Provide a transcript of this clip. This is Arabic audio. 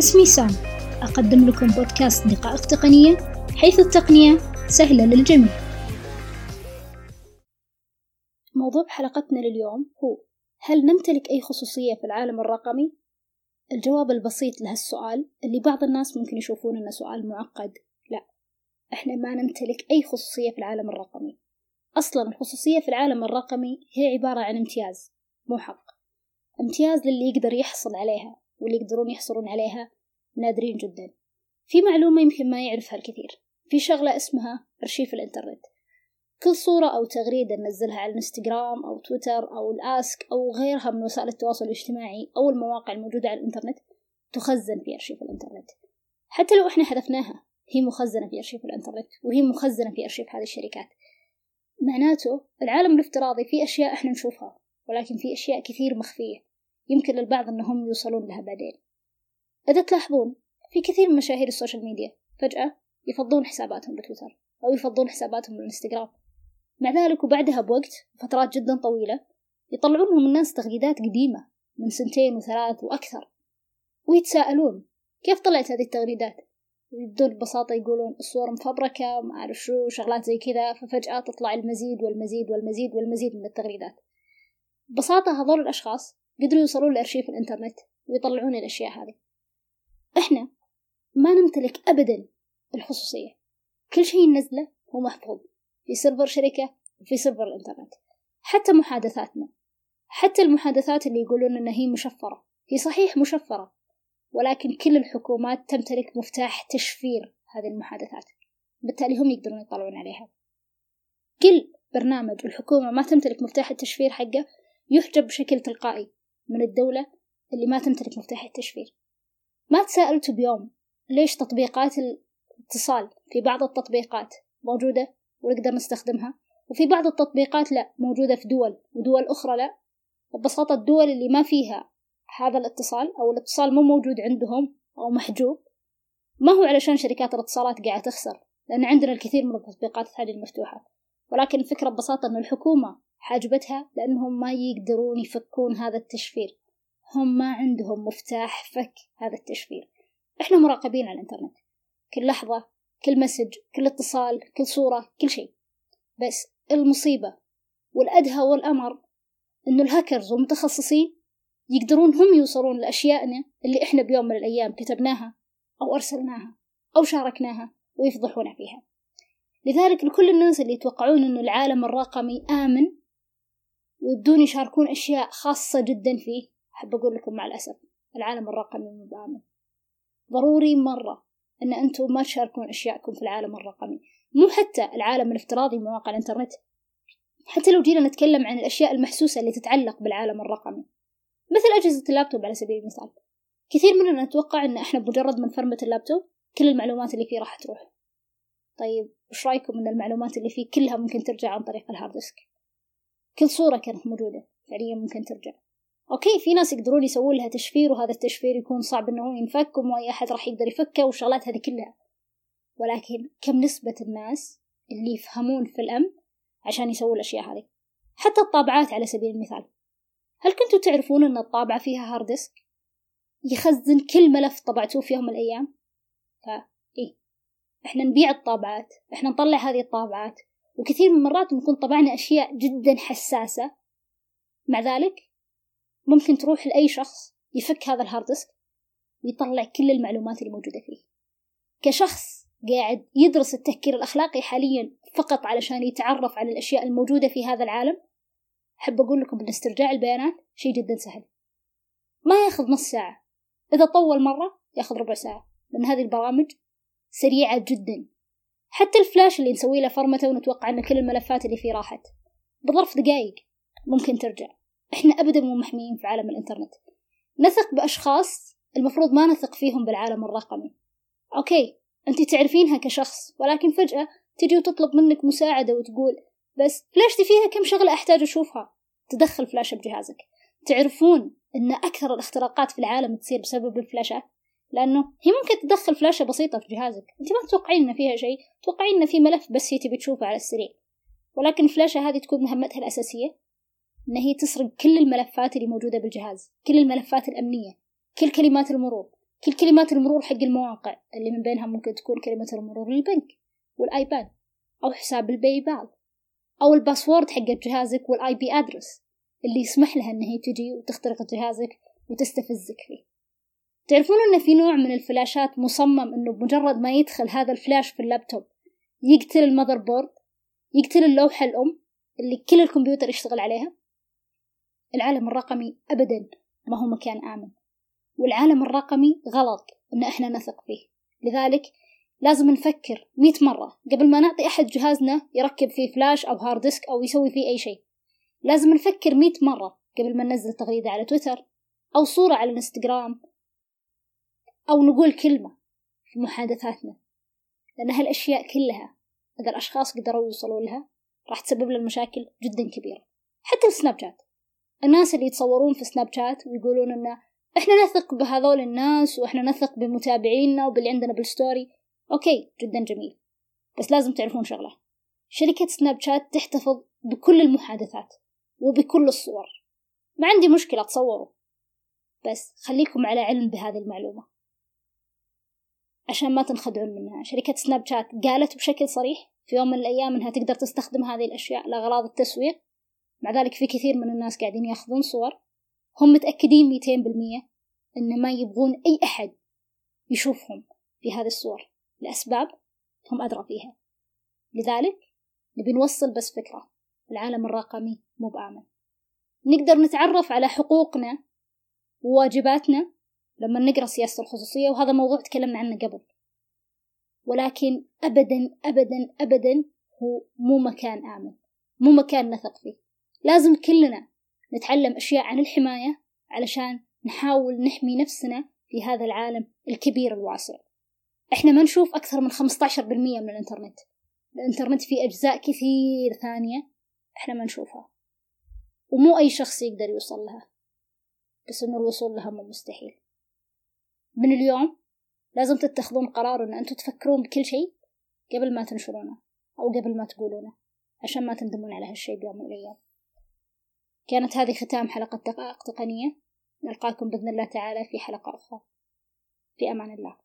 اسمي سام. أقدم لكم بودكاست دقائق تقنية حيث التقنية سهلة للجميع. موضوع حلقتنا لليوم هو هل نمتلك أي خصوصية في العالم الرقمي؟ الجواب البسيط لهالسؤال اللي بعض الناس ممكن يشوفون إنه سؤال معقد. لا إحنا ما نمتلك أي خصوصية في العالم الرقمي. أصلا الخصوصية في العالم الرقمي هي عبارة عن امتياز مو حق. امتياز للي يقدر يحصل عليها. واللي يقدرون يحصلون عليها نادرين جدا. في معلومة يمكن ما يعرفها الكثير. في شغلة اسمها أرشيف الإنترنت. كل صورة أو تغريدة ننزلها على الإنستغرام أو تويتر أو الآسك أو غيرها من وسائل التواصل الاجتماعي أو المواقع الموجودة على الإنترنت تخزن في أرشيف الإنترنت. حتى لو إحنا حذفناها هي مخزنة في أرشيف الإنترنت وهي مخزنة في أرشيف هذه الشركات. معناته العالم الافتراضي في أشياء إحنا نشوفها ولكن في أشياء كثير مخفية. يمكن للبعض أنهم يوصلون لها بعدين. إذا تلاحظون في كثير من مشاهير ال social media فجأة يفضون حساباتهم بتويتر أو يفضون حساباتهم بالإنستغرام. مع ذلك وبعدها بوقت فترات جدا طويلة يطلعون لهم الناس تغريدات قديمة من سنتين وثلاث وأكثر ويتساءلون كيف طلعت هذه التغريدات؟ يبدون ببساطة يقولون الصور مفبركة ما أعرف شو شغلات زي كذا ففجأة تطلع المزيد والمزيد والمزيد والمزيد من التغريدات. ببساطة هذول الأشخاص قدروا يوصلون لأرشيف الإنترنت ويطلعون الأشياء هذه. إحنا ما نمتلك أبدا الخصوصية. كل شيء ننزله هو محفوظ في server شركة وفي server الإنترنت. حتى محادثاتنا. حتى المحادثات اللي يقولون إن هي مشفرة. هي صحيح مشفرة. ولكن كل الحكومات تمتلك مفتاح تشفير هذه المحادثات. بالتالي هم يقدرون يطلعون عليها. كل برنامج الحكومة ما تمتلك مفتاح التشفير حقه يحجب بشكل تلقائي. من الدولة اللي ما تمتلك مفتاح التشفير. ما تساءلت بيوم ليش تطبيقات الاتصال في بعض التطبيقات موجودة ونقدر نستخدمها؟ وفي بعض التطبيقات لا موجودة في دول ودول أخرى لا. ببساطة الدول اللي ما فيها هذا الاتصال أو الاتصال مو موجود عندهم أو محجوب ما هو علشان شركات الاتصالات قاعدة تخسر لأن عندنا الكثير من التطبيقات هذه المفتوحة. ولكن الفكرة ببساطة أن الحكومة حاجبتها لأنهم ما يقدرون يفكون هذا التشفير. هم ما عندهم مفتاح فك هذا التشفير. إحنا مراقبين على الإنترنت. كل لحظة كل مسج كل اتصال كل صورة كل شيء. بس المصيبة والأدهى والأمر إنه الهاكرز والمتخصصين يقدرون هم يوصلون لأشيائنا اللي إحنا بيوم من الأيام كتبناها أو أرسلناها أو شاركناها ويفضحونا فيها. لذلك لكل الناس اللي يتوقعون أن العالم الرقمي آمن ويبدون يشاركون أشياء خاصة جدا فيه. أحب أقول لكم مع الأسف العالم الرقمي مو بآمن. ضروري مرة أن أنتم ما تشاركون أشياءكم في العالم الرقمي. مو حتى العالم الافتراضي مواقع الإنترنت. حتى لو جينا نتكلم عن الأشياء المحسوسة اللي تتعلق بالعالم الرقمي. مثل أجهزة اللابتوب على سبيل المثال. كثير مننا نتوقع أن إحنا بمجرد ما نفرمت اللابتوب كل المعلومات اللي فيه راح تروح. طيب وش رأيكم أن المعلومات اللي فيه كلها ممكن ترجع عن طريق ال hard disk؟ كل صورة كانت موجودة. فعليا ممكن ترجع. okay في ناس يقدرون يسوون لها تشفير وهذا التشفير يكون صعب انه ينفك وما أي أحد راح يقدر يفكه والشغلات هذه كلها. ولكن كم نسبة الناس اللي يفهمون في الأمن عشان يسووا الأشياء هذه؟ حتى الطابعات على سبيل المثال. هل كنتوا تعرفون أن الطابعة فيها hard disk يخزن كل ملف طبعتوه في يوم من الأيام؟ فإيه. إحنا نبيع الطابعات. إحنا نطلع هذه الطابعات. وكثير من المرات نكون طبعنا أشياء جدا حساسة. مع ذلك ممكن تروح لأي شخص يفك هذا ال hard disk ويطلع كل المعلومات اللي موجودة فيه. كشخص قاعد يدرس التفكير الأخلاقي حاليا فقط علشان يتعرف على الأشياء الموجودة في هذا العالم أحب أقول لكم أن استرجاع البيانات شيء جدا سهل. ما يأخذ نص ساعة. إذا طول مرة يأخذ ربع ساعة. لأن هذه البرامج سريعة جدا. حتى الفلاش اللي نسوي له فرمته ونتوقع أن كل الملفات اللي فيه راحت. بظرف دقايق ممكن ترجع. إحنا أبدا مو محميين في عالم الإنترنت. نثق بأشخاص المفروض ما نثق فيهم بالعالم الرقمي. أوكي أنت تعرفينها كشخص ولكن فجأة تجي وتطلب منك مساعدة وتقول بس فلاشتي فيها كم شغلة أحتاج أشوفها. تدخل فلاشة بجهازك. تعرفون أن أكثر الاختراقات في العالم تصير بسبب الفلاشات لأنه هي ممكن تدخل فلاشة بسيطة في جهازك. أنت ما تتوقعين إن فيها شيء تتوقعين إن في ملف بس هي تبي تشوفه على السريع. ولكن الفلاشة هذه تكون مهمتها الأساسية إن هي تسرق كل الملفات اللي موجودة بالجهاز كل الملفات الأمنية كل كلمات المرور كل كلمات المرور حق المواقع اللي من بينها ممكن تكون كلمة المرور للبنك والآيباد أو حساب ال PayPal أو ال password حق جهازك وال IP address اللي يسمح لها إن هي تجي وتخترق جهازك وتبتزك فيه. تعرفون إن في نوع من الفلاشات مصمم إنه بمجرد ما يدخل هذا الفلاش في اللابتوب يقتل ال motherboard يقتل اللوحة الأم اللي كل الكمبيوتر يشتغل عليها؟ العالم الرقمي أبدا ما هو مكان آمن والعالم الرقمي غلط إن إحنا نثق فيه. لذلك لازم نفكر مئة مرة قبل ما نعطي أحد جهازنا يركب فيه فلاش أو hard disk أو يسوي فيه أي شيء. لازم نفكر مئة مرة قبل ما ننزل تغريدة على تويتر أو صورة على الانستغرام أو نقول كلمة في محادثاتنا لأن هالأشياء كلها إذا الأشخاص قدروا يوصلوا لها راح تسبب لنا مشاكل جدا كبيرة. حتى السناب شات الناس اللي يتصورون في سناب شات ويقولون إن إحنا نثق بهذول الناس وإحنا نثق بمتابعينا وباللي عندنا بال story okay جدا جميل. بس لازم تعرفون شغلة. شركة سناب شات تحتفظ بكل المحادثات وبكل الصور. ما عندي مشكلة تصوروا. بس خليكم على علم بهذه المعلومة. عشان ما تنخدعون منها. شركة سناب شات قالت بشكل صريح في يوم من الأيام إنها تقدر تستخدم هذه الأشياء لأغراض التسويق. مع ذلك في كثير من الناس قاعدين يأخذون صور. هم متأكدين ميتين بالمية إن ما يبغون أي أحد يشوفهم في هذه الصور. لأسباب هم أدرى فيها. لذلك نبي نوصل بس فكرة. العالم الرقمي مو بآمن. نقدر نتعرف على حقوقنا وواجباتنا لما نقرأ سياسة الخصوصية وهذا موضوع تكلمنا عنه قبل. ولكن أبدا أبدا أبدا هو مو مكان آمن مو مكان نثق فيه. لازم كلنا نتعلم أشياء عن الحماية علشان نحاول نحمي نفسنا في هذا العالم الكبير الواسع. إحنا ما نشوف أكثر من 15% من الإنترنت. الإنترنت فيه أجزاء كثير ثانية إحنا ما نشوفها. ومو أي شخص يقدر يوصل لها. بس إنه الوصول لها مو مستحيل. من اليوم لازم تتخذون قرار إن أنتم تفكرون بكل شيء قبل ما تنشرونه أو قبل ما تقولونه عشان ما تندمون على هالشيء بيوم من الأيام. كانت هذه ختام حلقة دقائق تقنية نلقاكم بإذن الله تعالى في حلقة أخرى. في أمان الله.